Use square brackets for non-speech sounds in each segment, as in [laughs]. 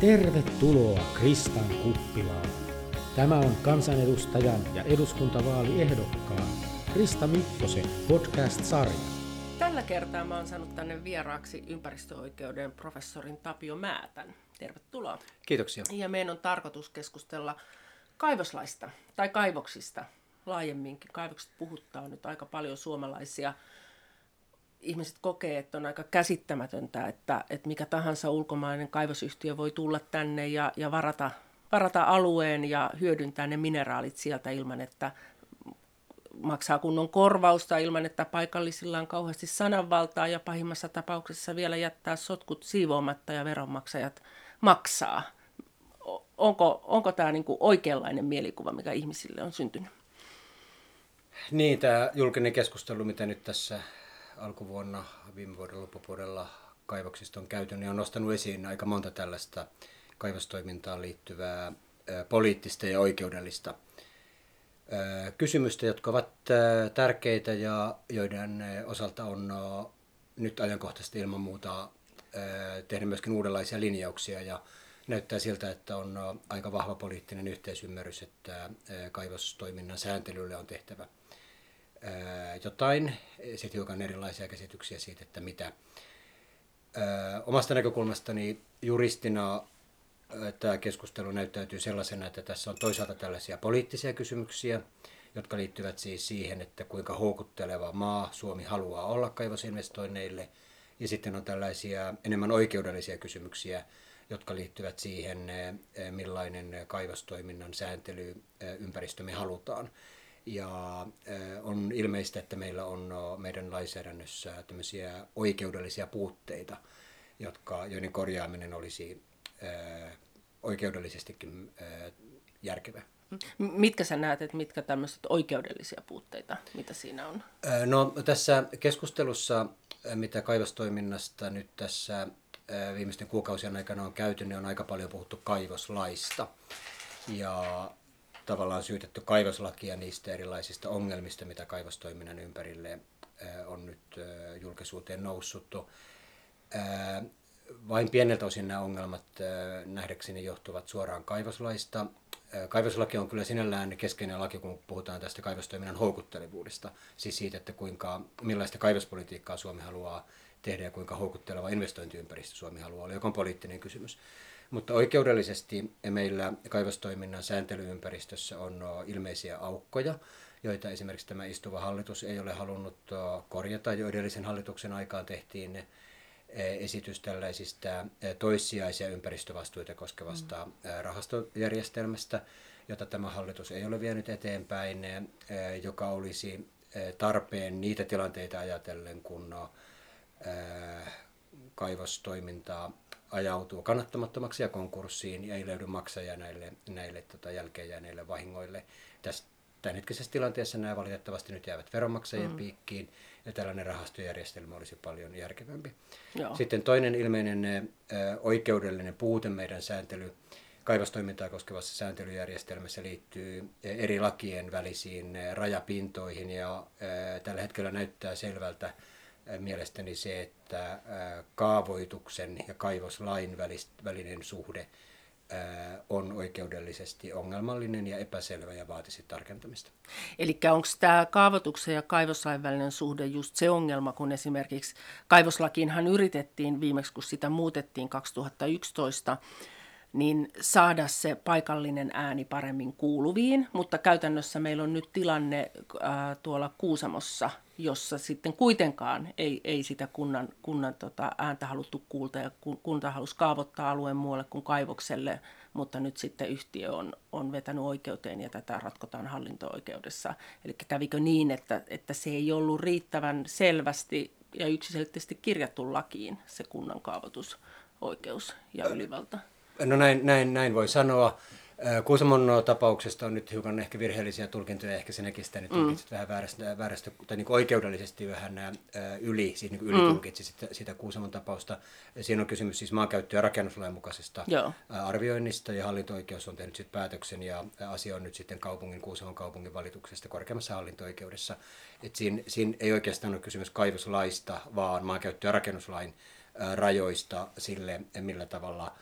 Tervetuloa Kristan kuppilaan. Tämä on kansanedustajan ja eduskuntavaaliehdokkaan Krista Mikkosen podcast-sarja. Tällä kertaa mä oon saanut tänne vieraaksi ympäristöoikeuden professorin Tapio Määtän. Tervetuloa. Kiitoksia. Ja meidän on tarkoitus keskustella kaivoslaista tai kaivoksista laajemminkin. Kaivokset puhuttaa nyt aika paljon suomalaisia ihmiset kokee, että on aika käsittämätöntä, että, että mikä tahansa ulkomainen kaivosyhtiö voi tulla tänne ja, ja varata, varata alueen ja hyödyntää ne mineraalit sieltä ilman, että maksaa kunnon korvausta ilman, että paikallisilla on kauheasti sananvaltaa ja pahimmassa tapauksessa vielä jättää sotkut siivoamatta ja veronmaksajat maksaa. Onko, onko tämä niinku oikeanlainen mielikuva, mikä ihmisille on syntynyt? Niin, tämä julkinen keskustelu, mitä nyt tässä alkuvuonna, viime vuoden loppupuolella kaivoksista on käyty, niin on nostanut esiin aika monta tällaista kaivostoimintaan liittyvää poliittista ja oikeudellista kysymystä, jotka ovat tärkeitä ja joiden osalta on nyt ajankohtaisesti ilman muuta tehdä myöskin uudenlaisia linjauksia ja näyttää siltä, että on aika vahva poliittinen yhteisymmärrys, että kaivostoiminnan sääntelylle on tehtävä jotain, sitten hiukan erilaisia käsityksiä siitä, että mitä. Omasta näkökulmastani juristina tämä keskustelu näyttäytyy sellaisena, että tässä on toisaalta tällaisia poliittisia kysymyksiä, jotka liittyvät siis siihen, että kuinka houkutteleva maa Suomi haluaa olla kaivosinvestoinneille. Ja sitten on tällaisia enemmän oikeudellisia kysymyksiä, jotka liittyvät siihen, millainen kaivostoiminnan sääntely ympäristö me halutaan. Ja on ilmeistä, että meillä on meidän lainsäädännössä tämmöisiä oikeudellisia puutteita, jotka, joiden korjaaminen olisi oikeudellisestikin järkevää. Mitkä sä näet, että mitkä tämmöiset oikeudellisia puutteita, mitä siinä on? No tässä keskustelussa, mitä kaivostoiminnasta nyt tässä viimeisten kuukausien aikana on käyty, niin on aika paljon puhuttu kaivoslaista. Ja tavallaan syytetty kaivoslakia niistä erilaisista ongelmista, mitä kaivostoiminnan ympärille on nyt julkisuuteen noussut. Vain pieneltä osin nämä ongelmat nähdäkseni johtuvat suoraan kaivoslaista. Kaivoslaki on kyllä sinällään keskeinen laki, kun puhutaan tästä kaivostoiminnan houkuttelevuudesta. Siis siitä, että kuinka, millaista kaivospolitiikkaa Suomi haluaa tehdä ja kuinka houkutteleva investointiympäristö Suomi haluaa olla, joka on poliittinen kysymys. Mutta oikeudellisesti meillä kaivostoiminnan sääntelyympäristössä on ilmeisiä aukkoja, joita esimerkiksi tämä istuva hallitus ei ole halunnut korjata. Jo edellisen hallituksen aikaan tehtiin esitys tällaisista toissijaisia ympäristövastuita koskevasta mm. rahastojärjestelmästä, jota tämä hallitus ei ole vienyt eteenpäin, joka olisi tarpeen niitä tilanteita ajatellen, kun kaivostoimintaa ajautuu kannattamattomaksi ja konkurssiin ja ei löydy maksajia näille, näille tota, jälkeen jääneille vahingoille. Tässä tämänhetkisessä tilanteessa nämä valitettavasti nyt jäävät veronmaksajien mm. piikkiin ja tällainen rahastojärjestelmä olisi paljon järkevämpi. Joo. Sitten toinen ilmeinen ä, oikeudellinen puute meidän sääntely kaivostoimintaa koskevassa sääntelyjärjestelmässä liittyy eri lakien välisiin rajapintoihin ja ä, tällä hetkellä näyttää selvältä, mielestäni se, että kaavoituksen ja kaivoslain välinen suhde on oikeudellisesti ongelmallinen ja epäselvä ja vaatisi tarkentamista. Eli onko tämä kaavoituksen ja kaivoslain välinen suhde just se ongelma, kun esimerkiksi kaivoslakiinhan yritettiin viimeksi, kun sitä muutettiin 2011, niin saada se paikallinen ääni paremmin kuuluviin, mutta käytännössä meillä on nyt tilanne ää, tuolla Kuusamossa, jossa sitten kuitenkaan ei, ei sitä kunnan, kunnan tota, ääntä haluttu kuulta ja kunta halusi kaavoittaa alueen muualle kuin kaivokselle, mutta nyt sitten yhtiö on, on vetänyt oikeuteen ja tätä ratkotaan hallinto-oikeudessa. Eli kävikö niin, että, että se ei ollut riittävän selvästi ja yksiselitteisesti kirjattu lakiin se kunnan kaavoitusoikeus ja ylivalta? No näin, näin, näin voi sanoa. Kuusamon tapauksesta on nyt hiukan ehkä virheellisiä tulkintoja, ehkä se näki sitä nyt mm. vähän väärästä, väärästä tai niin oikeudellisesti vähän ää, yli, siis niin ylitulkitsi mm. sitä, sitä Kuusamon tapausta. Siinä on kysymys siis maankäyttö- ja rakennuslain mukaisesta Joo. arvioinnista ja hallinto-oikeus on tehnyt sitten päätöksen ja asia on nyt sitten kaupungin, Kuusamon kaupungin valituksesta korkeammassa hallinto-oikeudessa. Et siinä, siinä ei oikeastaan ole kysymys kaivoslaista, vaan maankäyttö- ja rakennuslain rajoista sille, millä tavalla –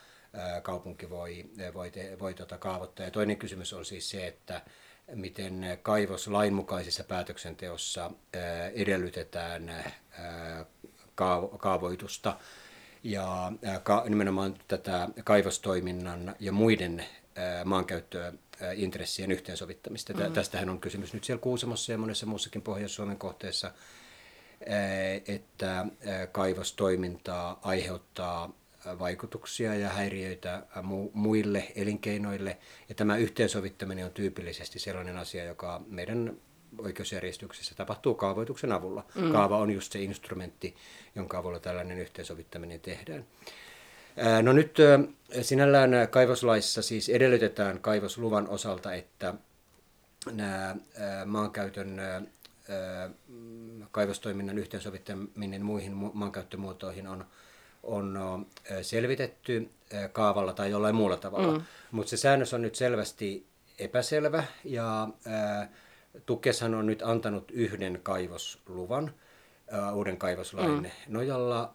kaupunki voi, voi, te, voi tota kaavoittaa. Ja toinen kysymys on siis se, että miten kaivos lainmukaisessa päätöksenteossa edellytetään kaavoitusta ja nimenomaan tätä kaivostoiminnan ja muiden maankäyttöä intressien yhteensovittamista. Mm. Tästähän on kysymys nyt siellä Kuusamossa ja monessa muussakin Pohjois-Suomen kohteessa, että kaivostoimintaa aiheuttaa vaikutuksia ja häiriöitä muille elinkeinoille. Ja tämä yhteensovittaminen on tyypillisesti sellainen asia, joka meidän oikeusjärjestyksessä tapahtuu kaavoituksen avulla. Mm. Kaava on just se instrumentti, jonka avulla tällainen yhteensovittaminen tehdään. No nyt sinällään kaivoslaissa siis edellytetään kaivosluvan osalta, että nämä maankäytön kaivostoiminnan yhteensovittaminen muihin maankäyttömuotoihin on, on selvitetty kaavalla tai jollain muulla tavalla. Mm. Mutta se säännös on nyt selvästi epäselvä ja Tukeshan on nyt antanut yhden kaivosluvan uuden kaivoslain mm. nojalla,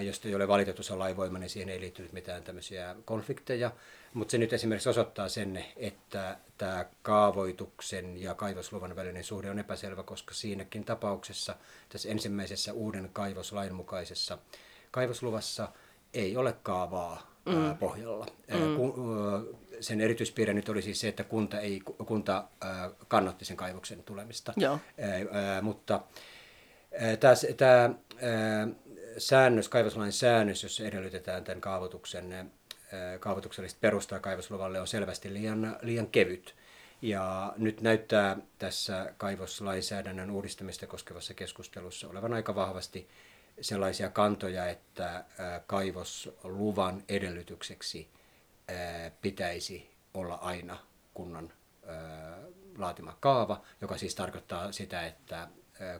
josta ei ole valitettu se lainvoima, niin siihen ei liittynyt mitään tämmöisiä konflikteja. Mutta se nyt esimerkiksi osoittaa sen, että tämä kaavoituksen ja kaivosluvan välinen suhde on epäselvä, koska siinäkin tapauksessa tässä ensimmäisessä uuden kaivoslain mukaisessa kaivosluvassa ei ole kaavaa mm. ää, pohjalla. Mm. Sen erityispiirre nyt oli siis se, että kunta, ei, kunta ää, kannatti sen kaivoksen tulemista. Joo. Ää, mutta tämä säännös, kaivoslain säännös, jossa edellytetään tämän kaavoituksen, kaavoituksellista perustaa kaivosluvalle, on selvästi liian, liian kevyt. Ja nyt näyttää tässä kaivoslainsäädännön uudistamista koskevassa keskustelussa olevan aika vahvasti sellaisia kantoja, että kaivosluvan edellytykseksi pitäisi olla aina kunnan laatima kaava, joka siis tarkoittaa sitä, että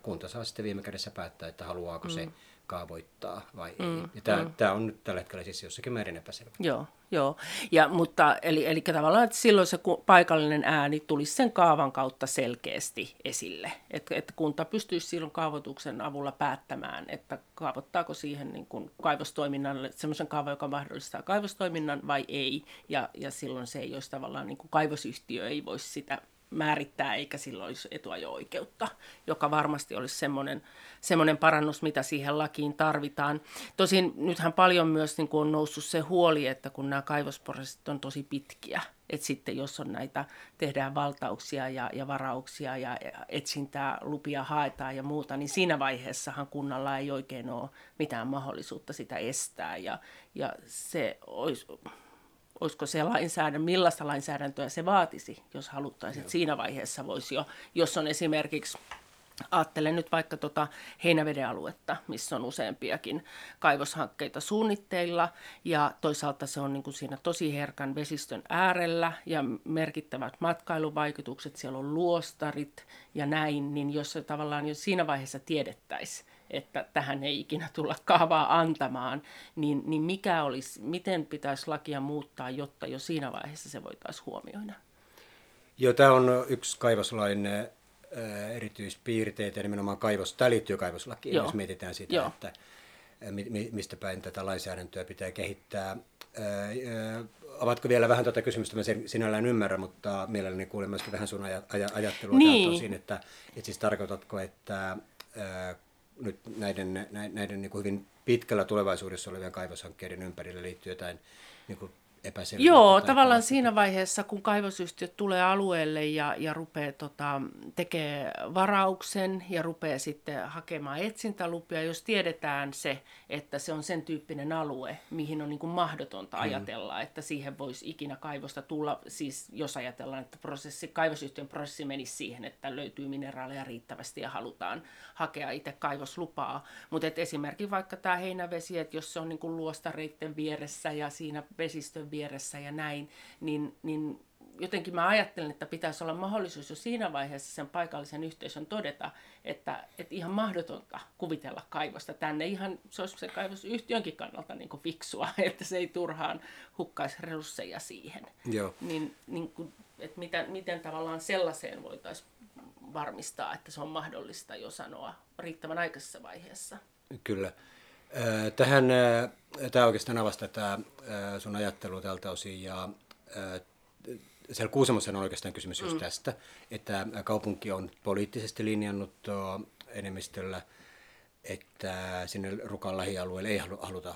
kunta saa sitten viime kädessä päättää, että haluaako mm. se kaavoittaa vai mm, ei. Ja tämä, mm. tämä on nyt tällä hetkellä siis jossakin määrin epäselvä. Joo, joo. Ja, mutta, eli, eli tavallaan, että silloin se paikallinen ääni tulisi sen kaavan kautta selkeästi esille. Että, että kunta pystyisi silloin kaavoituksen avulla päättämään, että kaavoittaako siihen niin kuin kaivostoiminnan, semmoisen kaavan, joka mahdollistaa kaivostoiminnan vai ei. Ja, ja silloin se ei olisi tavallaan, niin kuin kaivosyhtiö ei voisi sitä määrittää, eikä silloin olisi etuajo-oikeutta, joka varmasti olisi semmoinen, semmoinen parannus, mitä siihen lakiin tarvitaan. Tosin nythän paljon myös niin kuin on noussut se huoli, että kun nämä kaivosprosessit on tosi pitkiä, että sitten jos on näitä, tehdään valtauksia ja, ja varauksia ja etsintää, lupia haetaan ja muuta, niin siinä vaiheessahan kunnalla ei oikein ole mitään mahdollisuutta sitä estää ja, ja se olisi olisiko se lainsäädäntö, millaista lainsäädäntöä se vaatisi, jos haluttaisiin, että siinä vaiheessa voisi jo, jos on esimerkiksi Ajattelen nyt vaikka tuota Heinäveden aluetta, missä on useampiakin kaivoshankkeita suunnitteilla ja toisaalta se on niin kuin siinä tosi herkän vesistön äärellä ja merkittävät matkailuvaikutukset, siellä on luostarit ja näin, niin jos se tavallaan jo siinä vaiheessa tiedettäisiin, että tähän ei ikinä tulla kaavaa antamaan, niin, niin mikä olisi, miten pitäisi lakia muuttaa, jotta jo siinä vaiheessa se voitaisiin huomioida? Joo, tämä on yksi kaivoslain erityispiirteitä, nimenomaan kaivos, tämä liittyy kaivoslakiin, Joo. jos mietitään sitä, Joo. että mistä päin tätä lainsäädäntöä pitää kehittää. Avatko vielä vähän tuota kysymystä, mä sen sinällään ymmärrän, mutta mielelläni kuulen myöskin vähän sun ajattelua niin. tosin, että, että siis tarkoitatko, että nyt näiden, näiden niin kuin hyvin pitkällä tulevaisuudessa olevien kaivoshankkeiden ympärille liittyy jotain niin kuin Joo, tavallaan siinä vaiheessa, kun kaivosyhtiöt tulee alueelle ja, ja rupeaa tota, tekee varauksen ja rupeaa sitten hakemaan etsintälupia, jos tiedetään se, että se on sen tyyppinen alue, mihin on niin kuin mahdotonta hmm. ajatella, että siihen voisi ikinä kaivosta tulla, siis jos ajatellaan, että prosessi, kaivosyhtiön prosessi menisi siihen, että löytyy mineraaleja riittävästi ja halutaan hakea itse kaivoslupaa. Mutta esimerkiksi vaikka tämä heinävesi, että jos se on niin kuin luostareitten vieressä ja siinä vesistön vieressä ja näin, niin, niin jotenkin mä ajattelen, että pitäisi olla mahdollisuus jo siinä vaiheessa sen paikallisen yhteisön todeta, että, että ihan mahdotonta kuvitella kaivosta tänne. Ihan se olisi se kaivosyhtiönkin kannalta niin kuin fiksua, [laughs] että se ei turhaan hukkaisi resursseja siihen. Joo. Niin, niin kuin, että mitä, miten tavallaan sellaiseen voitaisiin varmistaa, että se on mahdollista jo sanoa riittävän aikaisessa vaiheessa. Kyllä. Tähän tämä oikeastaan avasi tätä sun ajattelua tältä osin ja siellä Kuusamossa on oikeastaan kysymys just mm. tästä, että kaupunki on poliittisesti linjannut enemmistöllä, että sinne Rukan lähialueelle ei haluta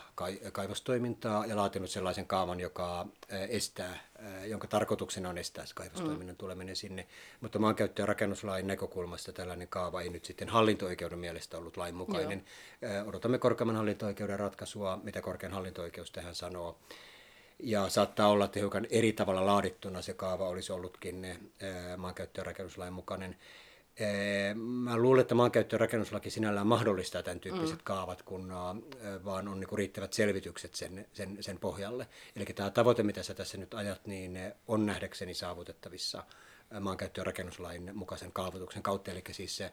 kaivostoimintaa ja laatinut sellaisen kaavan, joka estää, jonka tarkoituksena on estää kaivostoiminnan mm. tuleminen sinne. Mutta maankäyttö- ja rakennuslain näkökulmasta tällainen kaava ei nyt sitten hallinto-oikeuden mielestä ollut lainmukainen. Joo. Odotamme korkeamman hallinto-oikeuden ratkaisua, mitä korkean hallinto-oikeus tähän sanoo. Ja saattaa olla, että hiukan eri tavalla laadittuna se kaava olisi ollutkin maankäyttö- ja rakennuslain mukainen. Mä luulen, että maankäyttö- ja rakennuslaki sinällään mahdollistaa tämän tyyppiset mm. kaavat, kun vaan on niinku riittävät selvitykset sen, sen, sen pohjalle. Eli tämä tavoite, mitä sä tässä nyt ajat, niin on nähdäkseni saavutettavissa maankäyttö- ja rakennuslain mukaisen kaavoituksen kautta, eli siis se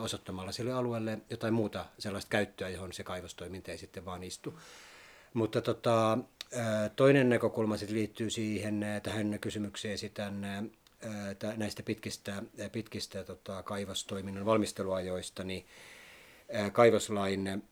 osoittamalla sille alueelle jotain muuta sellaista käyttöä, johon se kaivostoiminta ei sitten vaan istu. Mutta tota, toinen näkökulma sitten liittyy siihen, tähän kysymykseen esitän näistä pitkistä, pitkistä tota, kaivostoiminnan valmisteluajoista, niin kaivoslain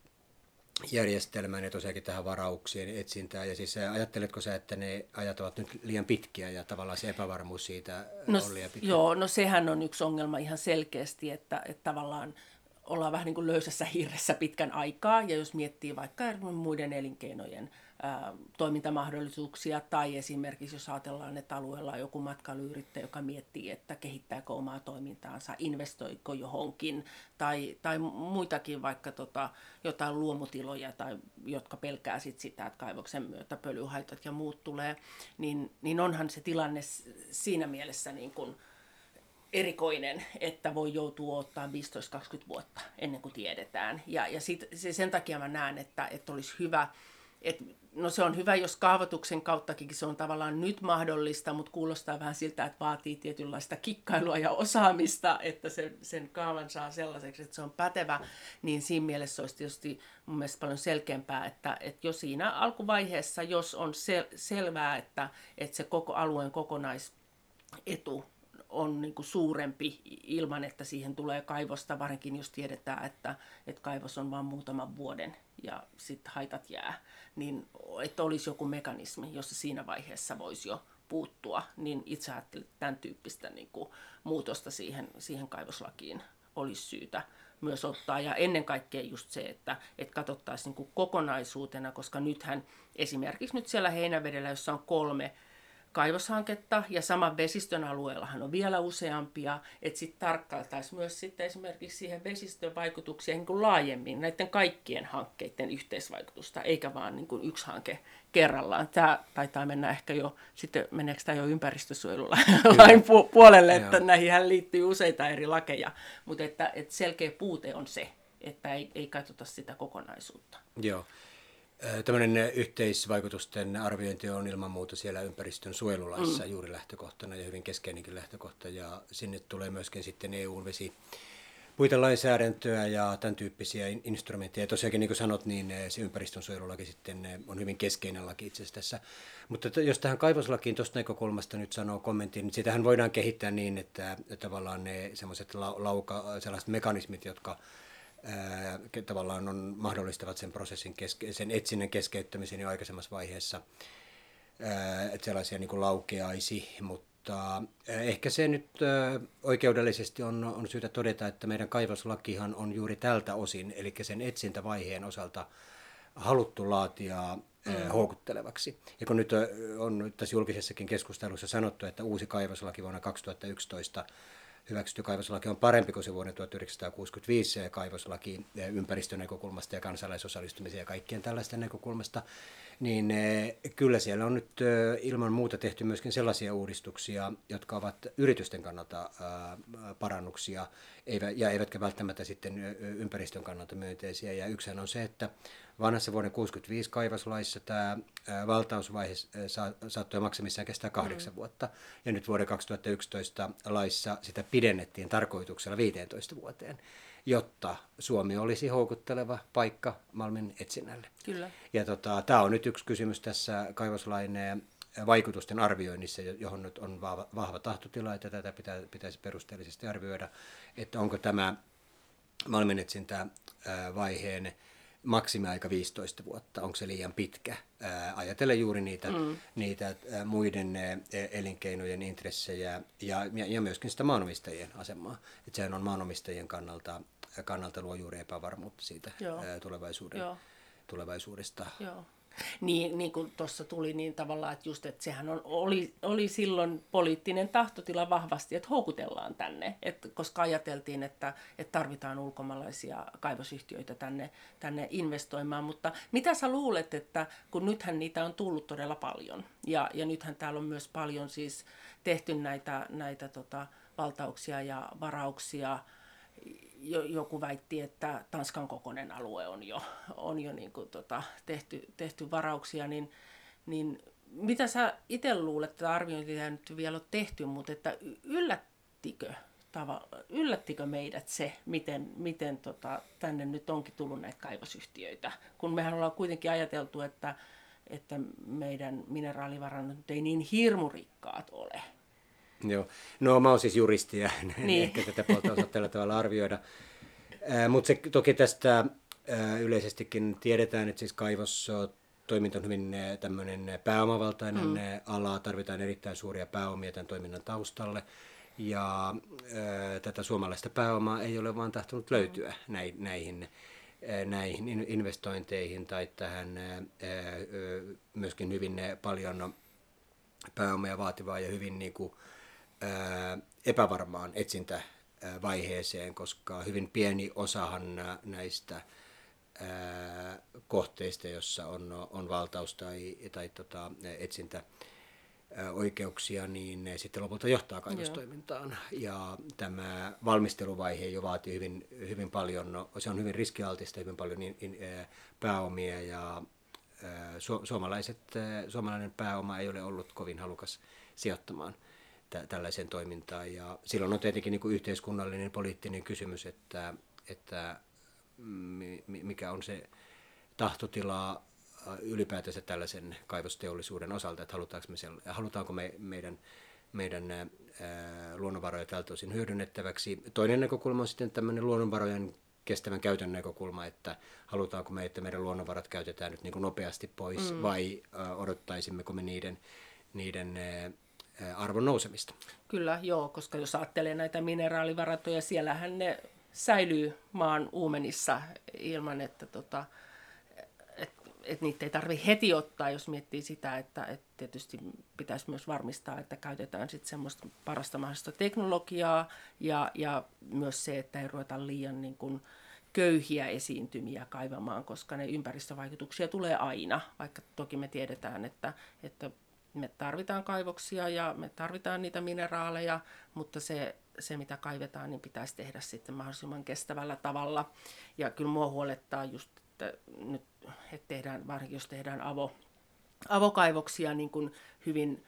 järjestelmään ja tosiaankin tähän varauksien etsintään. Ja siis ajatteletko sä, että ne ajat ovat nyt liian pitkiä ja tavallaan se epävarmuus siitä no, on liian pitkä? Joo, no sehän on yksi ongelma ihan selkeästi, että, että tavallaan ollaan vähän niin kuin löysässä hiiressä pitkän aikaa, ja jos miettii vaikka muiden elinkeinojen toimintamahdollisuuksia, tai esimerkiksi jos ajatellaan, että alueella on joku matkailuyrittäjä, joka miettii, että kehittääkö omaa toimintaansa, investoiko johonkin, tai, tai muitakin vaikka tota, jotain luomutiloja, tai jotka pelkää sit sitä, että kaivoksen myötä pölyhaitat ja muut tulee, niin, niin onhan se tilanne siinä mielessä niin kuin, erikoinen, että voi joutua ottaa 15-20 vuotta ennen kuin tiedetään. Ja, ja sit, se, sen takia mä näen, että, että olisi hyvä, että no se on hyvä, jos kaavoituksen kauttakin se on tavallaan nyt mahdollista, mutta kuulostaa vähän siltä, että vaatii tietynlaista kikkailua ja osaamista, että sen, sen kaavan saa sellaiseksi, että se on pätevä, niin siinä mielessä olisi tietysti mun mielestä paljon selkeämpää, että, että jo siinä alkuvaiheessa, jos on sel, selvää, että, että se koko alueen kokonaisetu on niin kuin suurempi ilman, että siihen tulee kaivosta, varsinkin jos tiedetään, että, että kaivos on vain muutaman vuoden ja sitten haitat jää, niin että olisi joku mekanismi, jossa siinä vaiheessa voisi jo puuttua, niin itse ajattelin, että tämän tyyppistä niin kuin muutosta siihen, siihen kaivoslakiin olisi syytä myös ottaa. Ja ennen kaikkea just se, että, että katsottaisiin niin kokonaisuutena, koska nythän esimerkiksi nyt siellä Heinävedellä, jossa on kolme kaivoshanketta ja saman vesistön alueellahan on vielä useampia, että sitten tarkkailtaisiin myös sitten esimerkiksi siihen vesistön vaikutuksia niin kuin laajemmin näiden kaikkien hankkeiden yhteisvaikutusta, eikä vaan niin kuin yksi hanke kerrallaan. Tämä taitaa mennä ehkä jo, sitten meneekö tämä jo ympäristösuojelulain puolelle, että näihin liittyy useita eri lakeja, mutta että, että selkeä puute on se, että ei, ei katsota sitä kokonaisuutta. Joo. Tämmöinen yhteisvaikutusten arviointi on ilman muuta siellä ympäristön suojelulaissa mm. juuri lähtökohtana ja hyvin keskeinenkin lähtökohta. Ja sinne tulee myöskin sitten EUn vesi puitelainsäädäntöä ja tämän tyyppisiä instrumentteja. Ja tosiaankin niin kuin sanot, niin se ympäristönsuojelulaki sitten on hyvin keskeinen laki itse asiassa tässä. Mutta jos tähän kaivoslakiin tuosta näkökulmasta nyt sanoo kommentin, niin sitähän voidaan kehittää niin, että tavallaan ne semmoiset lauka, sellaiset mekanismit, jotka ää, tavallaan on mahdollistavat sen prosessin, keske, sen etsinnän keskeyttämisen jo aikaisemmassa vaiheessa, ää, että sellaisia niin kuin laukeaisi, mutta ehkä se nyt ää, oikeudellisesti on, on syytä todeta, että meidän kaivoslakihan on juuri tältä osin, eli sen etsintävaiheen osalta haluttu laatia mm. houkuttelevaksi. Ja kun nyt on tässä julkisessakin keskustelussa sanottu, että uusi kaivoslaki vuonna 2011 hyväksytty kaivoslaki on parempi kuin se vuoden 1965 kaivoslaki ympäristönäkökulmasta ja kansalaisosallistumisen ja kaikkien tällaisten näkökulmasta, niin eh, kyllä siellä on nyt eh, ilman muuta tehty myöskin sellaisia uudistuksia, jotka ovat yritysten kannalta parannuksia ja eivätkä välttämättä sitten ympäristön kannalta myönteisiä. Ja yksihän on se, että vanhassa vuoden 1965 kaivoslaissa tämä valtausvaihe saattoi maksamissaan kestää kahdeksan mm. vuotta. Ja nyt vuoden 2011 laissa sitä pidennettiin tarkoituksella 15 vuoteen jotta Suomi olisi houkutteleva paikka Malmin etsinnälle. Kyllä. Ja tota, tämä on nyt yksi kysymys tässä kaivoslain vaikutusten arvioinnissa, johon nyt on vahva, vahva tahtotila, että tätä pitää, pitäisi perusteellisesti arvioida, että onko tämä malminetsintä vaiheen maksimiaika 15 vuotta, onko se liian pitkä? Ää, ajatellen juuri niitä, mm. niitä ää, muiden ää, elinkeinojen intressejä ja, ja, ja myöskin sitä maanomistajien asemaa. Että sehän on maanomistajien kannalta, kannalta luo juuri epävarmuutta siitä ää, tulevaisuuden, Joo. tulevaisuudesta. Joo. Niin, niin kuin tuossa tuli niin tavallaan, että just, että sehän on, oli, oli silloin poliittinen tahtotila vahvasti, että houkutellaan tänne, että, koska ajateltiin, että, että tarvitaan ulkomaalaisia kaivosyhtiöitä tänne, tänne investoimaan. Mutta mitä sä luulet, että kun nythän niitä on tullut todella paljon, ja, ja nythän täällä on myös paljon siis tehty näitä, näitä tota, valtauksia ja varauksia, joku väitti, että Tanskan kokoinen alue on jo, on jo niin kuin tota, tehty, tehty varauksia, niin, niin mitä sä itse luulet, että arviointia nyt vielä on tehty, mutta että yllättikö, tava, yllättikö meidät se, miten, miten tota, tänne nyt onkin tullut näitä kaivosyhtiöitä, kun mehän ollaan kuitenkin ajateltu, että, että meidän mineraalivarannot ei niin hirmurikkaat ole. Joo. No mä oon siis juristi ja [laughs] niin. ehkä tätä puolta osaa tällä tavalla arvioida. Mutta se toki tästä ää, yleisestikin tiedetään, että siis kaivos toiminta on hyvin tämmöinen pääomavaltainen mm. ala, tarvitaan erittäin suuria pääomia tämän toiminnan taustalle. Ja ää, tätä suomalaista pääomaa ei ole vaan tahtonut löytyä näihin, näihin näihin investointeihin tai tähän myöskin hyvin paljon pääomia vaativaa ja hyvin niin kuin, epävarmaan etsintävaiheeseen, koska hyvin pieni osahan näistä kohteista, jossa on, on valtaus tai, tai tota, etsintä oikeuksia, niin ne sitten lopulta johtaa kaivostoimintaan. Ja tämä valmisteluvaihe jo vaatii hyvin, hyvin paljon, se on hyvin riskialtista, hyvin paljon in, in, pääomia ja su, suomalaiset, suomalainen pääoma ei ole ollut kovin halukas sijoittamaan tä- tällaiseen toimintaan. Ja silloin on tietenkin niin kuin yhteiskunnallinen poliittinen kysymys, että, että mikä on se tahtotila äh, ylipäätänsä tällaisen kaivosteollisuuden osalta, että halutaanko me, siellä, halutaanko me meidän, meidän ää, äh, luonnonvaroja tältä osin hyödynnettäväksi. Toinen näkökulma on sitten tämmöinen luonnonvarojen kestävän käytön näkökulma, että halutaanko me, että meidän luonnonvarat käytetään nyt niin kuin nopeasti pois mm. vai ä, äh, odottaisimmeko me niiden, niiden arvon nousemista. Kyllä, joo, koska jos ajattelee näitä mineraalivarantoja, siellähän ne säilyy maan uumenissa ilman, että tota, et, et niitä ei tarvitse heti ottaa, jos miettii sitä, että et tietysti pitäisi myös varmistaa, että käytetään sitten semmoista parasta mahdollista teknologiaa ja, ja myös se, että ei ruveta liian niin kuin, köyhiä esiintymiä kaivamaan, koska ne ympäristövaikutuksia tulee aina, vaikka toki me tiedetään, että, että me tarvitaan kaivoksia ja me tarvitaan niitä mineraaleja, mutta se, se mitä kaivetaan, niin pitäisi tehdä sitten mahdollisimman kestävällä tavalla. Ja kyllä mua huolettaa just, että nyt että tehdään, varsinkin jos tehdään avo, avokaivoksia niin kuin hyvin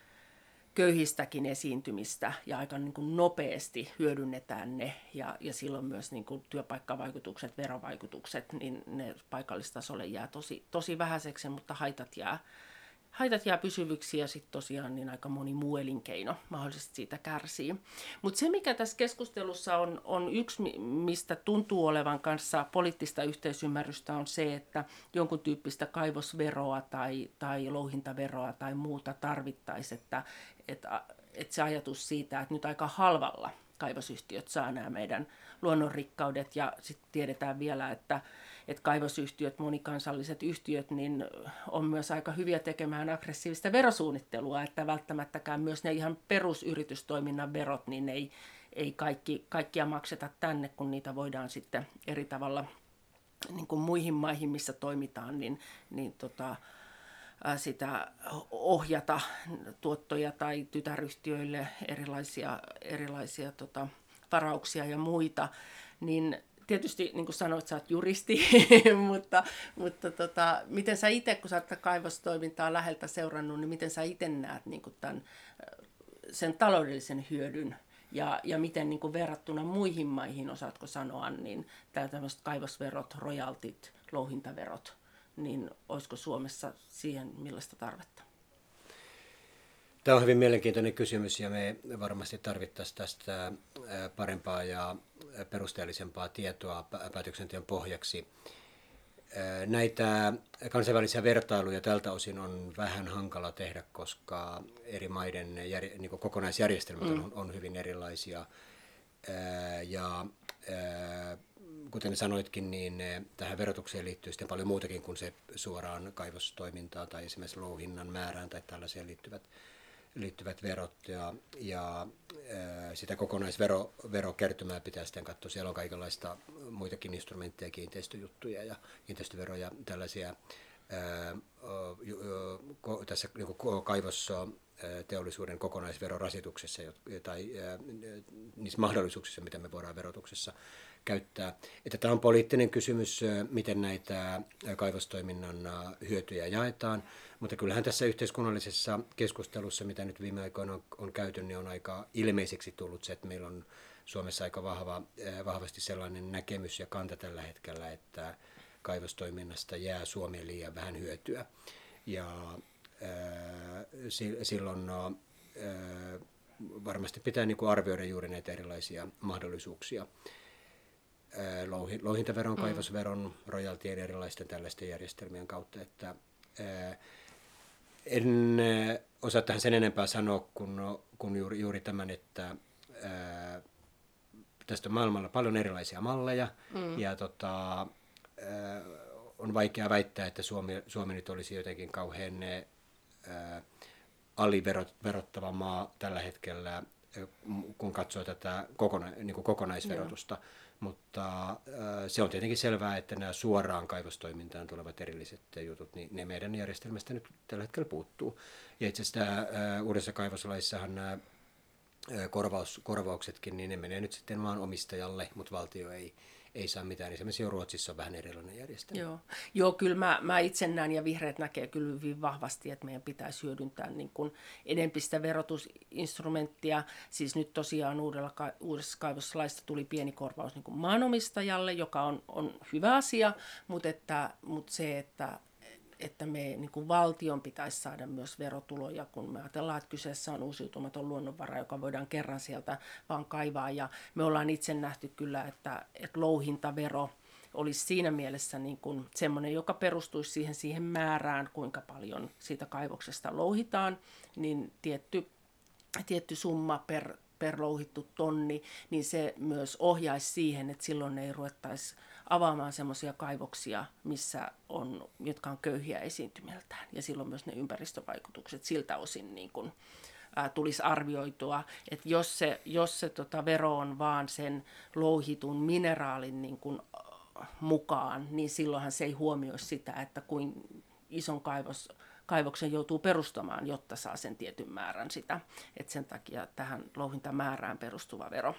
köyhistäkin esiintymistä ja aika niin kuin nopeasti hyödynnetään ne ja, ja silloin myös niin kuin työpaikkavaikutukset, verovaikutukset, niin ne paikallistasolle jää tosi, tosi vähäiseksi, mutta haitat jää, haitat jää pysyvyksi ja sitten tosiaan niin aika moni muu elinkeino mahdollisesti siitä kärsii. Mutta se, mikä tässä keskustelussa on, on yksi, mistä tuntuu olevan kanssa poliittista yhteisymmärrystä, on se, että jonkun tyyppistä kaivosveroa tai, tai louhintaveroa tai muuta tarvittaisiin, että, että, että se ajatus siitä, että nyt aika halvalla kaivosyhtiöt saa nämä meidän luonnonrikkaudet ja sitten tiedetään vielä, että että kaivosyhtiöt, monikansalliset yhtiöt, niin on myös aika hyviä tekemään aggressiivista verosuunnittelua, että välttämättäkään myös ne ihan perusyritystoiminnan verot, niin ei, ei kaikki, kaikkia makseta tänne, kun niitä voidaan sitten eri tavalla niin kuin muihin maihin, missä toimitaan, niin, niin tota, sitä ohjata tuottoja tai tytäryhtiöille erilaisia, erilaisia tota, varauksia ja muita, niin tietysti niin kuin sanoit, sä oot juristi, [laughs] mutta, mutta tota, miten sä itse, kun sä oot kaivostoimintaa läheltä seurannut, niin miten sä itse näet niin kuin tämän, sen taloudellisen hyödyn ja, ja miten niin kuin verrattuna muihin maihin, osaatko sanoa, niin tämmöiset kaivosverot, royaltit, louhintaverot, niin olisiko Suomessa siihen millaista tarvetta? Tämä on hyvin mielenkiintoinen kysymys ja me varmasti tarvittaisiin tästä parempaa ja perusteellisempaa tietoa päätöksenteon pohjaksi. Näitä kansainvälisiä vertailuja tältä osin on vähän hankala tehdä, koska eri maiden jär, niin kokonaisjärjestelmät mm. on, on hyvin erilaisia. Ja kuten sanoitkin, niin tähän verotukseen liittyy sitten paljon muutakin kuin se suoraan kaivostoimintaan tai esimerkiksi louhinnan määrään tai tällaiseen liittyvät, liittyvät verot. Ja, ja sitä kokonaisverokertymää pitää sitten katsoa. Siellä on kaikenlaista muitakin instrumentteja, kiinteistöjuttuja ja kiinteistöveroja, tällaisia tässä niin kaivossa teollisuuden kokonaisverorasituksessa tai niissä mahdollisuuksissa, mitä me voidaan verotuksessa käyttää. Että tämä on poliittinen kysymys, miten näitä kaivostoiminnan hyötyjä jaetaan, mutta kyllähän tässä yhteiskunnallisessa keskustelussa, mitä nyt viime aikoina on, käyty, niin on aika ilmeiseksi tullut se, että meillä on Suomessa aika vahva, vahvasti sellainen näkemys ja kanta tällä hetkellä, että kaivostoiminnasta jää Suomeen liian vähän hyötyä. Ja silloin no, varmasti pitää niin kuin arvioida juuri näitä erilaisia mahdollisuuksia. Louhintaveron, mm. kaivosveron, rojaltien erilaisten tällaisten järjestelmien kautta, että en osaa tähän sen enempää sanoa kuin, kuin juuri, juuri tämän, että ää, tästä on maailmalla paljon erilaisia malleja mm. ja tota, ää, on vaikea väittää, että Suomi, Suomi nyt olisi jotenkin kauhean aliverottava maa tällä hetkellä, kun katsoo tätä kokona, niin kuin kokonaisverotusta. Joo. Mutta se on tietenkin selvää, että nämä suoraan kaivostoimintaan tulevat erilliset jutut, niin ne meidän järjestelmästä nyt tällä hetkellä puuttuu. Ja itse asiassa tämä, uudessa kaivoslaissahan nämä korvaus, korvauksetkin, niin ne menee nyt sitten maan omistajalle, mutta valtio ei, ei saa mitään. Esimerkiksi jo Ruotsissa on vähän erilainen järjestelmä. Joo, Joo kyllä mä, mä itse näen ja vihreät näkee kyllä hyvin vahvasti, että meidän pitäisi hyödyntää niin kuin edempistä verotusinstrumenttia. Siis nyt tosiaan uudella, uudessa kaivoslaista tuli pieni korvaus niin kuin maanomistajalle, joka on, on hyvä asia, mutta, että, mutta se, että että me niin kuin valtion pitäisi saada myös verotuloja, kun me ajatellaan, että kyseessä on uusiutumaton luonnonvara, joka voidaan kerran sieltä vaan kaivaa. Ja me ollaan itse nähty kyllä, että, että louhintavero olisi siinä mielessä niin kuin semmoinen, joka perustuisi siihen, siihen määrään, kuinka paljon siitä kaivoksesta louhitaan, niin tietty, tietty summa per, per louhittu tonni, niin se myös ohjaisi siihen, että silloin ei ruvettaisi avaamaan semmoisia kaivoksia, missä on, jotka on köyhiä esiintymiltään. Ja silloin myös ne ympäristövaikutukset siltä osin niin kuin, ää, tulisi arvioitua, että jos se, jos se tota, vero on vaan sen louhitun mineraalin niin kuin, mukaan, niin silloinhan se ei huomioi sitä, että kuin ison kaivos, kaivoksen joutuu perustamaan, jotta saa sen tietyn määrän sitä. Et sen takia tähän louhintamäärään perustuva vero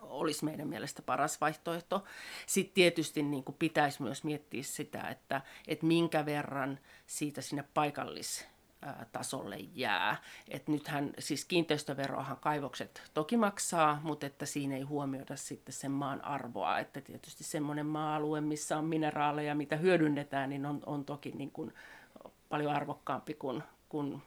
olisi meidän mielestä paras vaihtoehto. Sitten tietysti niin kuin pitäisi myös miettiä sitä, että, että minkä verran siitä sinne paikallis tasolle jää. Et nythän siis kiinteistöveroahan kaivokset toki maksaa, mutta että siinä ei huomioida sitten sen maan arvoa. Että tietysti semmoinen maa-alue, missä on mineraaleja, mitä hyödynnetään, niin on, on toki niin kuin paljon arvokkaampi kuin, kuin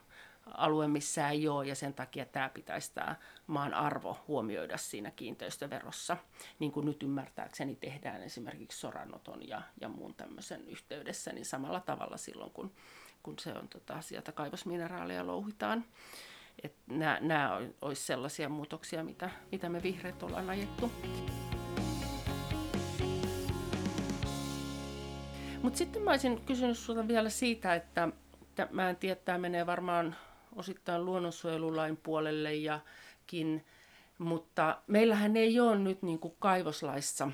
alue, missä ei ole, ja sen takia tämä pitäisi tämä maan arvo huomioida siinä kiinteistöverossa, niin kuin nyt ymmärtääkseni tehdään esimerkiksi soranoton ja, ja muun tämmöisen yhteydessä, niin samalla tavalla silloin, kun, kun se on tota, sieltä kaivosmineraaleja louhitaan. Nämä, nämä olisi sellaisia muutoksia, mitä, mitä me vihreät ollaan ajettu. Mutta sitten mä olisin kysynyt sinulta vielä siitä, että, että mä en tiedä, tämä menee varmaan osittain luonnonsuojelulain puolelle jakin, mutta meillähän ei ole nyt niin kuin kaivoslaissa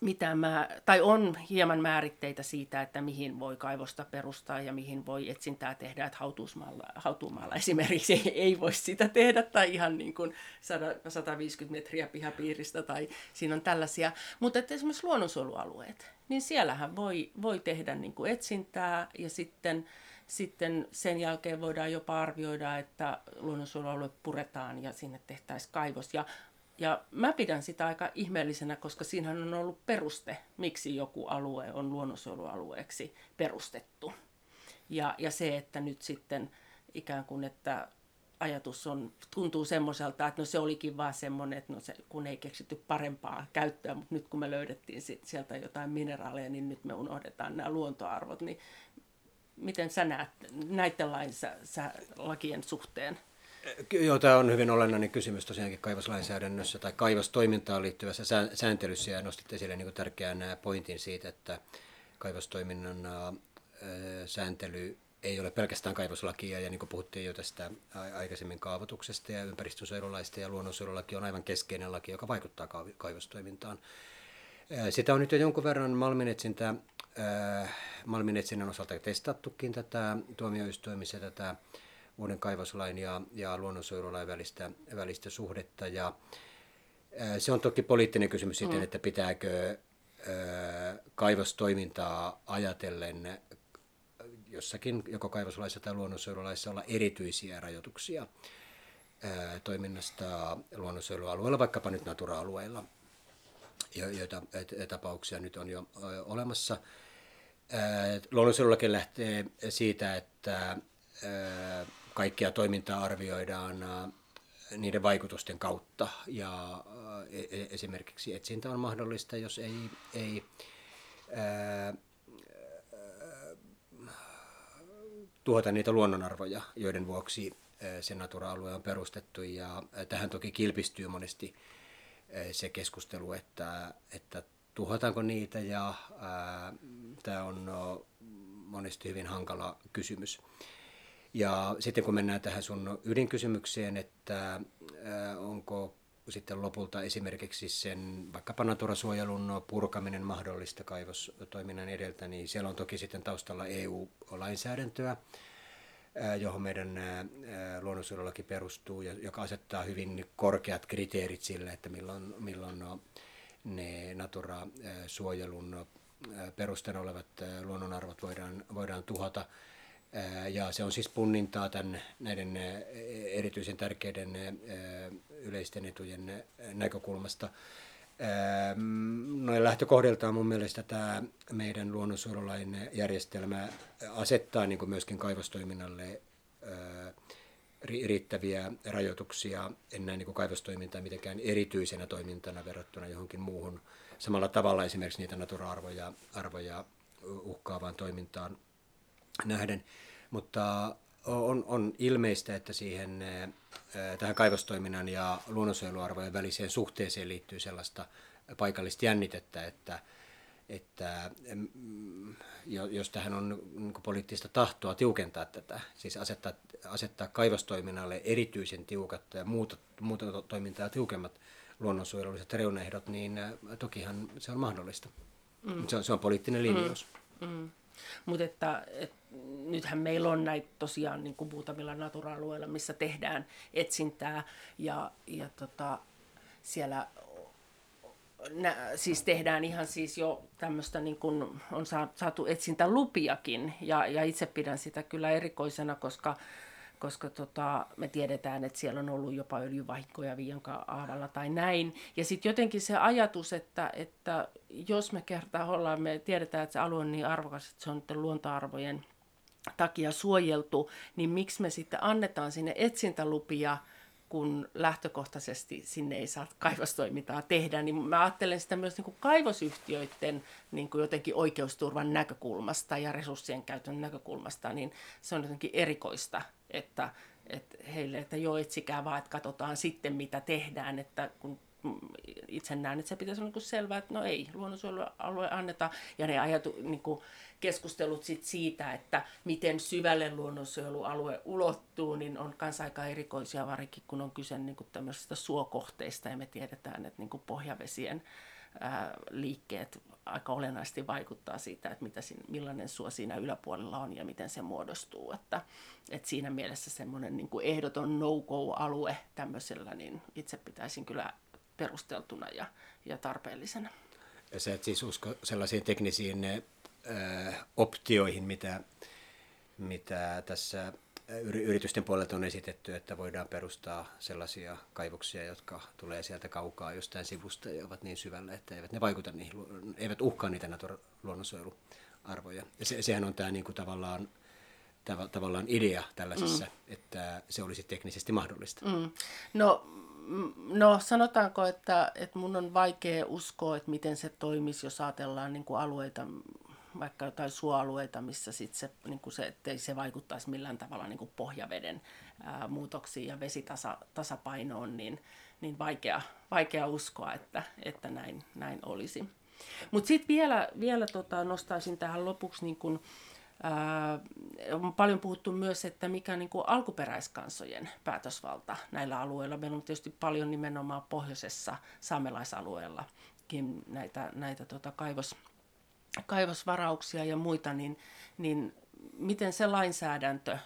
mitään mä, tai on hieman määritteitä siitä, että mihin voi kaivosta perustaa ja mihin voi etsintää tehdä, että hautuumaalla, hautuumaalla esimerkiksi ei, ei voi sitä tehdä, tai ihan niin kuin 100, 150 metriä pihapiiristä, tai siinä on tällaisia. Mutta että esimerkiksi luonnonsuojelualueet, niin siellähän voi, voi tehdä niin kuin etsintää, ja sitten sitten sen jälkeen voidaan jopa arvioida, että luonnonsuojelualue puretaan ja sinne tehtäisiin kaivos. Ja, ja mä pidän sitä aika ihmeellisenä, koska siinä on ollut peruste, miksi joku alue on luonnonsuojelualueeksi perustettu. Ja, ja se, että nyt sitten ikään kuin, että ajatus on, tuntuu semmoiselta, että no se olikin vaan semmoinen, että no se, kun ei keksitty parempaa käyttöä, mutta nyt kun me löydettiin sieltä jotain mineraaleja, niin nyt me unohdetaan nämä luontoarvot. Niin miten sä näet näiden lainsä, sä, lakien suhteen? Joo, tämä on hyvin olennainen kysymys tosiaankin kaivoslainsäädännössä tai kaivostoimintaan liittyvässä sääntelyssä ja nostit esille niin tärkeän pointin siitä, että kaivostoiminnan sääntely ei ole pelkästään kaivoslakia, ja niin kuin puhuttiin jo tästä aikaisemmin kaavoituksesta ja ympäristönsuojelulaista, ja luonnonsuojelulaki on aivan keskeinen laki, joka vaikuttaa kaivostoimintaan. Sitä on nyt jo jonkun verran malminetsintä, malminetsinnän osalta testattukin tätä tuomioistuimissa tätä uuden kaivoslain ja, ja luonnonsuojelulain välistä, välistä suhdetta. Ja, se on toki poliittinen kysymys mm. että pitääkö kaivostoimintaa ajatellen jossakin joko kaivoslaissa tai luonnonsuojelulaissa olla erityisiä rajoituksia toiminnasta luonnonsuojelualueella, vaikkapa nyt natura-alueilla, joita tapauksia nyt on jo olemassa. Luonnonsuojelulaki lähtee siitä, että kaikkia toimintaa arvioidaan niiden vaikutusten kautta ja e, esimerkiksi etsintä on mahdollista, jos ei, ei ää, tuhota niitä luonnonarvoja, joiden vuoksi se natura-alue on perustettu. Ja tähän toki kilpistyy monesti se keskustelu, että, että tuhotaanko niitä ja tämä on no, monesti hyvin hankala kysymys. Ja sitten kun mennään tähän sun ydinkysymykseen, että ää, onko sitten lopulta esimerkiksi sen vaikkapa naturasuojelun purkaminen mahdollista kaivostoiminnan edeltä, niin siellä on toki sitten taustalla EU-lainsäädäntöä, johon meidän luonnonsuojelulaki perustuu, joka asettaa hyvin korkeat kriteerit sille, että milloin, milloin ne natura-suojelun perusteena olevat luonnonarvot voidaan, voidaan tuhota. Ja se on siis punnintaa tämän, näiden erityisen tärkeiden yleisten etujen näkökulmasta. Noin lähtökohdiltaan mun mielestä tämä meidän luonnonsuojelulain järjestelmä asettaa niin kuin myöskin kaivostoiminnalle riittäviä rajoituksia. En näe niin kaivostoimintaa mitenkään erityisenä toimintana verrattuna johonkin muuhun. Samalla tavalla esimerkiksi niitä natura-arvoja arvoja uhkaavaan toimintaan nähden. Mutta on, on ilmeistä, että siihen, tähän kaivostoiminnan ja luonnonsuojeluarvojen väliseen suhteeseen liittyy sellaista paikallista jännitettä, että, että jos tähän on niin poliittista tahtoa tiukentaa tätä, siis asettaa, asettaa kaivostoiminnalle erityisen tiukat ja muuta, muuta toimintaa tiukemmat luonnonsuojelulliset reunaehdot, niin tokihan se on mahdollista. Mm. Se, on, se on poliittinen linjaus. Mm. Mm. Mutta että, et, nythän meillä on näitä tosiaan niin kuin muutamilla natura-alueilla, missä tehdään etsintää ja, ja tota, siellä nä, siis tehdään ihan siis jo tämmöistä, niin kuin on saatu etsintälupiakin ja, ja itse pidän sitä kyllä erikoisena, koska koska tota, me tiedetään, että siellä on ollut jopa öljyvahinkoja Viianka-aavalla tai näin. Ja sitten jotenkin se ajatus, että, että jos me kertaa ollaan, me tiedetään, että se alue on niin arvokas, että se on luontoarvojen takia suojeltu, niin miksi me sitten annetaan sinne etsintälupia, kun lähtökohtaisesti sinne ei saa kaivostoimintaa tehdä, niin mä ajattelen sitä myös niin kuin kaivosyhtiöiden niin kuin jotenkin oikeusturvan näkökulmasta ja resurssien käytön näkökulmasta, niin se on jotenkin erikoista, että, että heille, että joo, etsikää vaan, että katsotaan sitten, mitä tehdään, että kun itse näen, että se pitäisi olla niin selvää, että no ei, luonnonsuojelualue anneta, ja ne ajatu, niin kuin keskustelut sit siitä, että miten syvälle luonnonsuojelualue ulottuu, niin on myös aika erikoisia, varsinkin kun on kyse niin kuin tämmöisistä suokohteista, ja me tiedetään, että niin kuin pohjavesien ää, liikkeet aika olennaisesti vaikuttaa siitä, että mitä siinä, millainen suo siinä yläpuolella on ja miten se muodostuu. Että, että siinä mielessä semmoinen niin ehdoton no-go-alue tämmöisellä, niin itse pitäisin kyllä perusteltuna ja, ja tarpeellisena. Ja sä et siis usko sellaisiin teknisiin ö, optioihin, mitä, mitä tässä yritysten puolelta on esitetty, että voidaan perustaa sellaisia kaivoksia, jotka tulee sieltä kaukaa jostain sivusta ja ovat niin syvällä, että eivät ne vaikuta niihin, eivät uhkaa niitä luonnonsuojeluarvoja. Ja se, sehän on tämä niin kuin tavallaan tav- tavallaan idea tällaisessa, mm. että se olisi teknisesti mahdollista. Mm. No, no sanotaanko, että, että mun on vaikea uskoa, että miten se toimisi, jos ajatellaan niin kuin alueita, vaikka jotain suoalueita, missä sit se, niin kuin se, ettei se vaikuttaisi millään tavalla niin kuin pohjaveden ää, muutoksiin ja vesitasapainoon, niin, niin vaikea, vaikea uskoa, että, että näin, näin olisi. Mutta sitten vielä, vielä tota, nostaisin tähän lopuksi, niin kun, ää, on paljon puhuttu myös, että mikä on niin kuin alkuperäiskansojen päätösvalta näillä alueilla. Meillä on tietysti paljon nimenomaan pohjoisessa saamelaisalueellakin näitä, näitä tota, kaivos, kaivosvarauksia ja muita, niin, niin miten se lainsäädäntö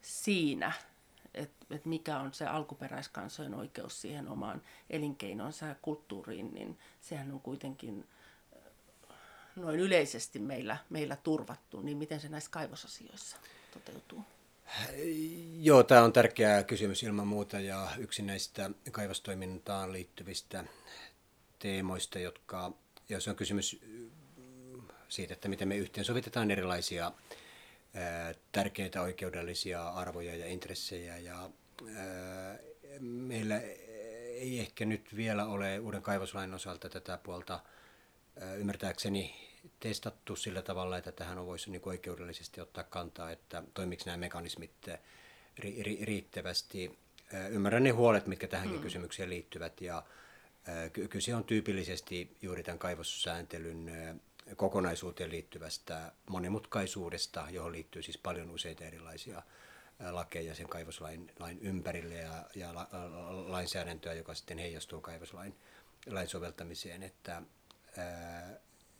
siinä, että et mikä on se alkuperäiskansojen oikeus siihen omaan elinkeinoonsa ja kulttuuriin, niin sehän on kuitenkin noin yleisesti meillä, meillä turvattu, niin miten se näissä kaivosasioissa toteutuu? Joo, tämä on tärkeä kysymys ilman muuta ja yksi näistä kaivostoimintaan liittyvistä teemoista, jotka, jos on kysymys siitä, että miten me yhteensovitetaan erilaisia ää, tärkeitä oikeudellisia arvoja ja intressejä. Ja, ää, meillä ei ehkä nyt vielä ole uuden kaivoslain osalta tätä puolta ymmärtääkseni testattu sillä tavalla, että tähän on voisi niin oikeudellisesti ottaa kantaa, että toimiko nämä mekanismit ri, ri, riittävästi. Ymmärrän ne huolet, mitkä tähänkin mm. kysymykseen liittyvät ja kyse on tyypillisesti juuri tämän kaivossääntelyn kokonaisuuteen liittyvästä monimutkaisuudesta, johon liittyy siis paljon useita erilaisia lakeja sen kaivoslain lain ympärille ja, ja la, lainsäädäntöä, joka sitten heijastuu kaivoslain lain soveltamiseen. Että,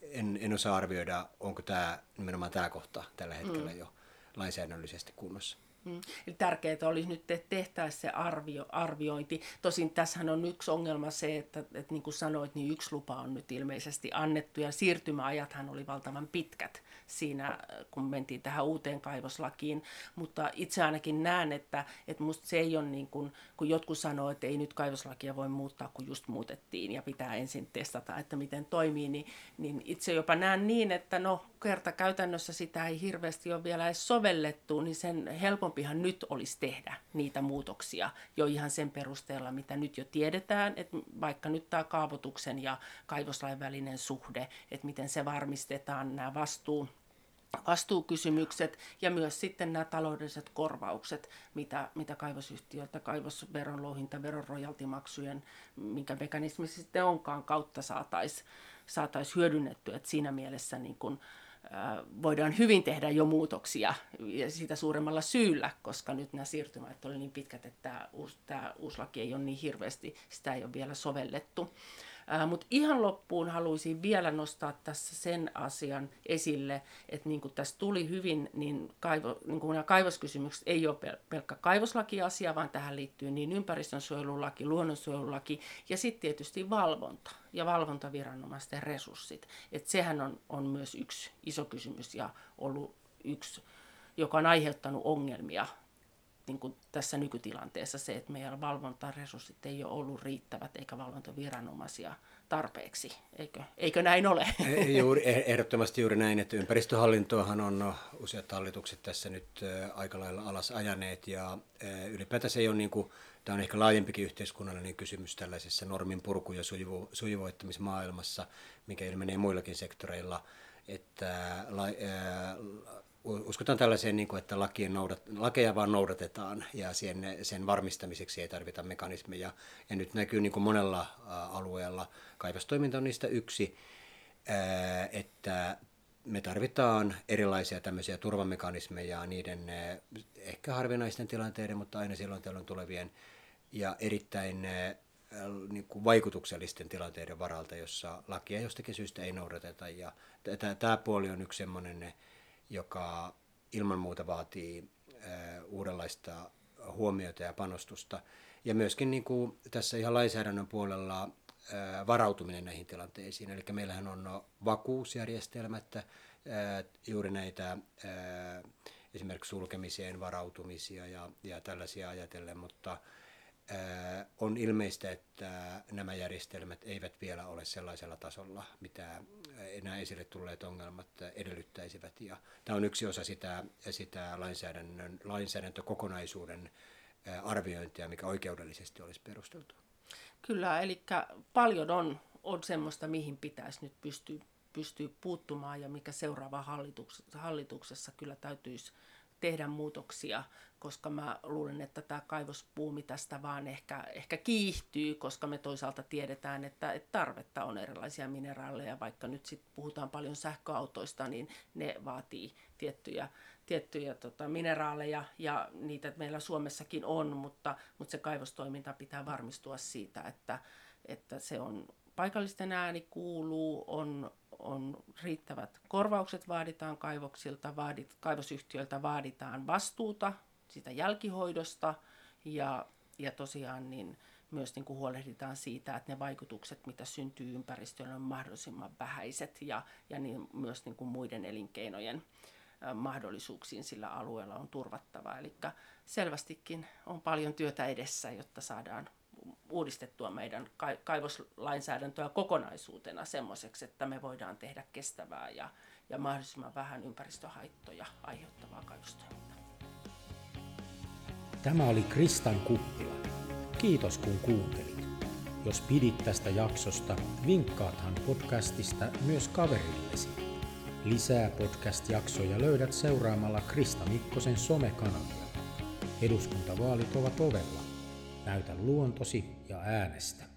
en, en osaa arvioida, onko tämä nimenomaan tämä kohta tällä hetkellä mm. jo lainsäädännöllisesti kunnossa. Mm. Eli tärkeää olisi nyt tehtäisiin se arvio, arviointi. Tosin tässähän on yksi ongelma se, että, että niin kuin sanoit, niin yksi lupa on nyt ilmeisesti annettu ja siirtymäajathan oli valtavan pitkät siinä, kun mentiin tähän uuteen kaivoslakiin. Mutta itse ainakin näen, että, että musta se ei ole niin kuin, kun jotkut sanoo, että ei nyt kaivoslakia voi muuttaa, kun just muutettiin ja pitää ensin testata, että miten toimii, niin, niin itse jopa näen niin, että no kerta käytännössä sitä ei hirveästi ole vielä edes sovellettu, niin sen helpompihan nyt olisi tehdä niitä muutoksia jo ihan sen perusteella, mitä nyt jo tiedetään, että vaikka nyt tämä kaavoituksen ja kaivoslain välinen suhde, että miten se varmistetaan, nämä vastuu, vastuukysymykset ja myös sitten nämä taloudelliset korvaukset, mitä, mitä kaivosyhtiöltä, kaivosveron louhinta, veron rojaltimaksujen, minkä mekanismi sitten onkaan kautta saataisiin saatais hyödynnettyä. Et siinä mielessä niin kun, voidaan hyvin tehdä jo muutoksia ja sitä suuremmalla syyllä, koska nyt nämä siirtymät oli niin pitkät, että tämä uusi, tämä uusi laki ei ole niin hirveästi, sitä ei ole vielä sovellettu. Mutta ihan loppuun haluaisin vielä nostaa tässä sen asian esille, että niin kuin tässä tuli hyvin, niin, kaivo, niin kuin nämä kaivoskysymykset ei ole pel- pelkkä kaivoslakiasia, vaan tähän liittyy niin ympäristönsuojelulaki, luonnonsuojelulaki ja sitten tietysti valvonta ja valvontaviranomaisten resurssit. Et sehän on, on myös yksi iso kysymys ja ollut yksi, joka on aiheuttanut ongelmia niin kuin tässä nykytilanteessa se, että meidän valvontaresurssit ei ole ollut riittävät eikä valvontaviranomaisia tarpeeksi. Eikö, eikö näin ole? [laughs] Juuri, eh, ehdottomasti juuri näin, että ympäristöhallintoahan on useat hallitukset tässä nyt aika lailla alas ajaneet ja ylipäätään se ei ole niin kuin, tämä on ehkä laajempikin yhteiskunnallinen kysymys tällaisessa normin purku- ja sujuvo, sujuvoittamismaailmassa, mikä ilmenee muillakin sektoreilla, että la, ää, uskotaan tällaiseen, niin kuin, että lakien noudat, lakeja vaan noudatetaan ja sen, sen varmistamiseksi ei tarvita mekanismeja. Ja nyt näkyy niin kuin monella alueella, kaivostoiminta on niistä yksi, että me tarvitaan erilaisia tämmöisiä turvamekanismeja niiden ehkä harvinaisten tilanteiden, mutta aina silloin tällöin tulevien ja erittäin niin kuin vaikutuksellisten tilanteiden varalta, jossa lakia jostakin syystä ei noudateta. Ja tämä puoli on yksi sellainen joka ilman muuta vaatii uudenlaista huomiota ja panostusta. Ja myöskin niin kuin tässä ihan lainsäädännön puolella varautuminen näihin tilanteisiin. Eli meillähän on vakuusjärjestelmät, juuri näitä esimerkiksi sulkemiseen varautumisia ja, ja tällaisia ajatellen, mutta on ilmeistä, että nämä järjestelmät eivät vielä ole sellaisella tasolla, mitä nämä esille tulleet ongelmat edellyttäisivät. Ja tämä on yksi osa sitä, sitä lainsäädännön, lainsäädäntökokonaisuuden arviointia, mikä oikeudellisesti olisi perusteltu. Kyllä, eli paljon on, on semmoista, mihin pitäisi nyt pystyä, pystyä puuttumaan ja mikä seuraava hallituksessa, hallituksessa kyllä täytyisi tehdä muutoksia, koska mä luulen, että tämä kaivospuumi tästä vaan ehkä, ehkä kiihtyy, koska me toisaalta tiedetään, että, että tarvetta on erilaisia mineraaleja, vaikka nyt sit puhutaan paljon sähköautoista, niin ne vaatii tiettyjä, tiettyjä tota, mineraaleja ja niitä meillä Suomessakin on, mutta, mutta se kaivostoiminta pitää varmistua siitä, että, että se on paikallisten ääni kuuluu, on on riittävät korvaukset vaaditaan kaivoksilta, vaadit, kaivosyhtiöiltä vaaditaan vastuuta sitä jälkihoidosta ja, ja tosiaan niin myös niin kuin huolehditaan siitä, että ne vaikutukset, mitä syntyy ympäristöön, on mahdollisimman vähäiset ja, ja niin myös niin kuin muiden elinkeinojen mahdollisuuksiin sillä alueella on turvattava. Eli selvästikin on paljon työtä edessä, jotta saadaan uudistettua meidän kaivoslainsäädäntöä kokonaisuutena semmoiseksi, että me voidaan tehdä kestävää ja, ja mahdollisimman vähän ympäristöhaittoja aiheuttavaa kaivostoimintaa. Tämä oli Kristan Kuppila. Kiitos kun kuuntelit. Jos pidit tästä jaksosta, vinkkaathan podcastista myös kaverillesi. Lisää podcast-jaksoja löydät seuraamalla Krista Mikkosen somekanavia. Eduskuntavaalit ovat ovella. Näytä luontosi ja äänestä.